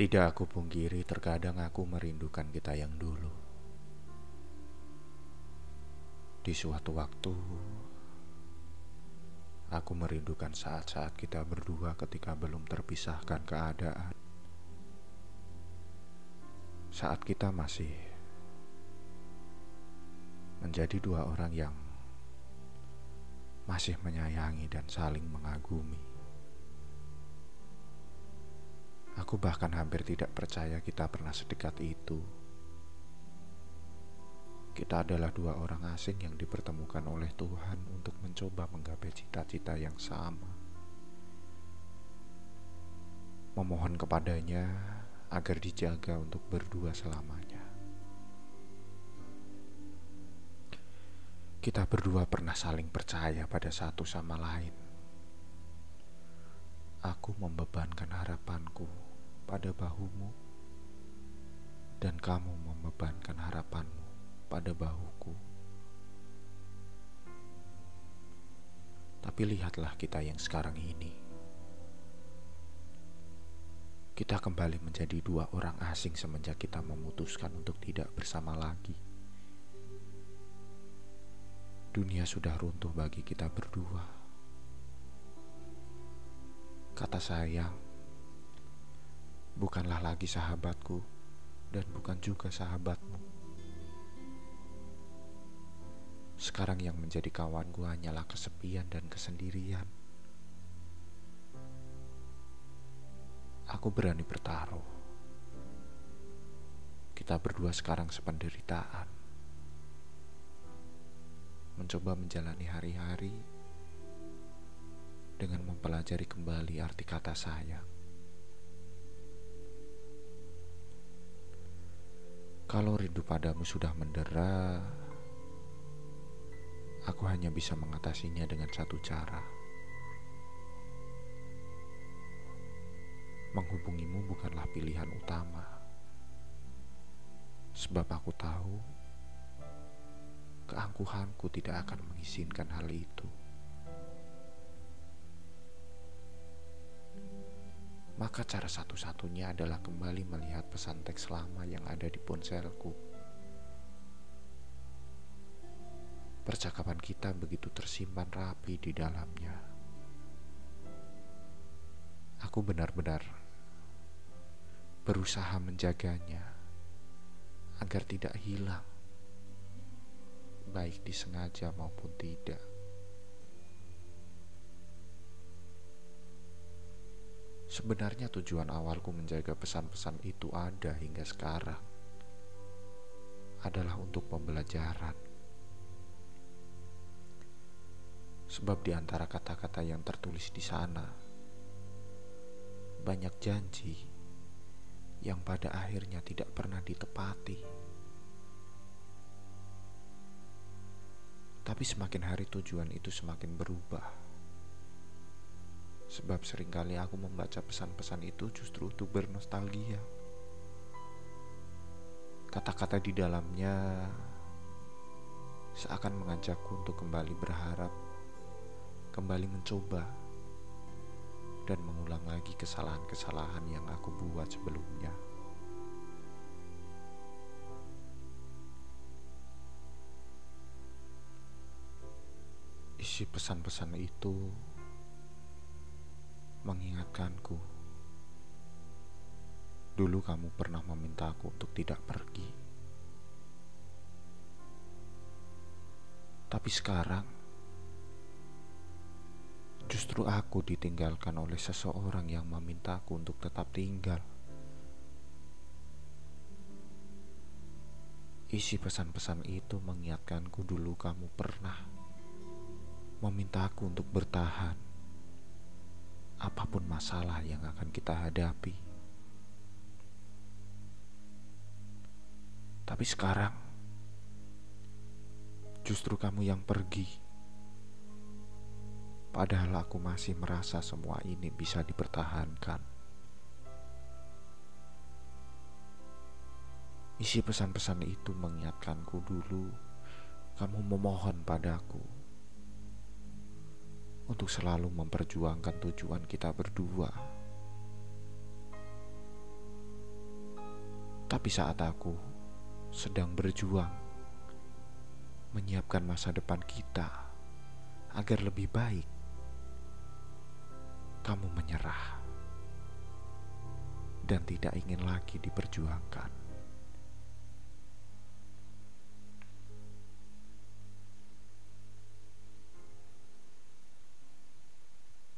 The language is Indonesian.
Tidak aku pungkiri terkadang aku merindukan kita yang dulu. Di suatu waktu Aku merindukan saat-saat kita berdua ketika belum terpisahkan keadaan. Saat kita masih Menjadi dua orang yang Masih menyayangi dan saling mengagumi Aku bahkan hampir tidak percaya kita pernah sedekat itu. Kita adalah dua orang asing yang dipertemukan oleh Tuhan untuk mencoba menggapai cita-cita yang sama. Memohon kepadanya agar dijaga untuk berdua selamanya. Kita berdua pernah saling percaya pada satu sama lain. Aku membebankan harapanku pada bahumu, dan kamu membebankan harapanmu pada bahuku. Tapi lihatlah kita yang sekarang ini. Kita kembali menjadi dua orang asing semenjak kita memutuskan untuk tidak bersama lagi. Dunia sudah runtuh bagi kita berdua. Kata sayang bukanlah lagi sahabatku dan bukan juga sahabatmu. Sekarang yang menjadi kawanku hanyalah kesepian dan kesendirian. Aku berani bertaruh. Kita berdua sekarang sependeritaan. Mencoba menjalani hari-hari dengan mempelajari kembali arti kata sayang. Kalau rindu padamu sudah mendera, aku hanya bisa mengatasinya dengan satu cara. Menghubungimu bukanlah pilihan utama, sebab aku tahu keangkuhanku tidak akan mengizinkan hal itu. Maka cara satu-satunya adalah kembali melihat pesan teks lama yang ada di ponselku. Percakapan kita begitu tersimpan rapi di dalamnya. Aku benar-benar berusaha menjaganya agar tidak hilang, baik disengaja maupun tidak. Sebenarnya tujuan awalku menjaga pesan-pesan itu ada hingga sekarang adalah untuk pembelajaran. Sebab di antara kata-kata yang tertulis di sana banyak janji yang pada akhirnya tidak pernah ditepati. Tapi semakin hari tujuan itu semakin berubah Sebab sering kali aku membaca pesan-pesan itu justru untuk bernostalgia. Kata-kata di dalamnya seakan mengajakku untuk kembali berharap, kembali mencoba, dan mengulang lagi kesalahan-kesalahan yang aku buat sebelumnya. Isi pesan-pesan itu mengingatkanku. Dulu kamu pernah memintaku untuk tidak pergi. Tapi sekarang justru aku ditinggalkan oleh seseorang yang memintaku untuk tetap tinggal. Isi pesan-pesan itu mengingatkanku dulu kamu pernah memintaku untuk bertahan apa pun masalah yang akan kita hadapi. Tapi sekarang, justru kamu yang pergi. Padahal aku masih merasa semua ini bisa dipertahankan. Isi pesan-pesan itu mengingatkanku dulu, kamu memohon padaku untuk selalu memperjuangkan tujuan kita berdua. Tapi saat aku sedang berjuang menyiapkan masa depan kita agar lebih baik, kamu menyerah dan tidak ingin lagi diperjuangkan.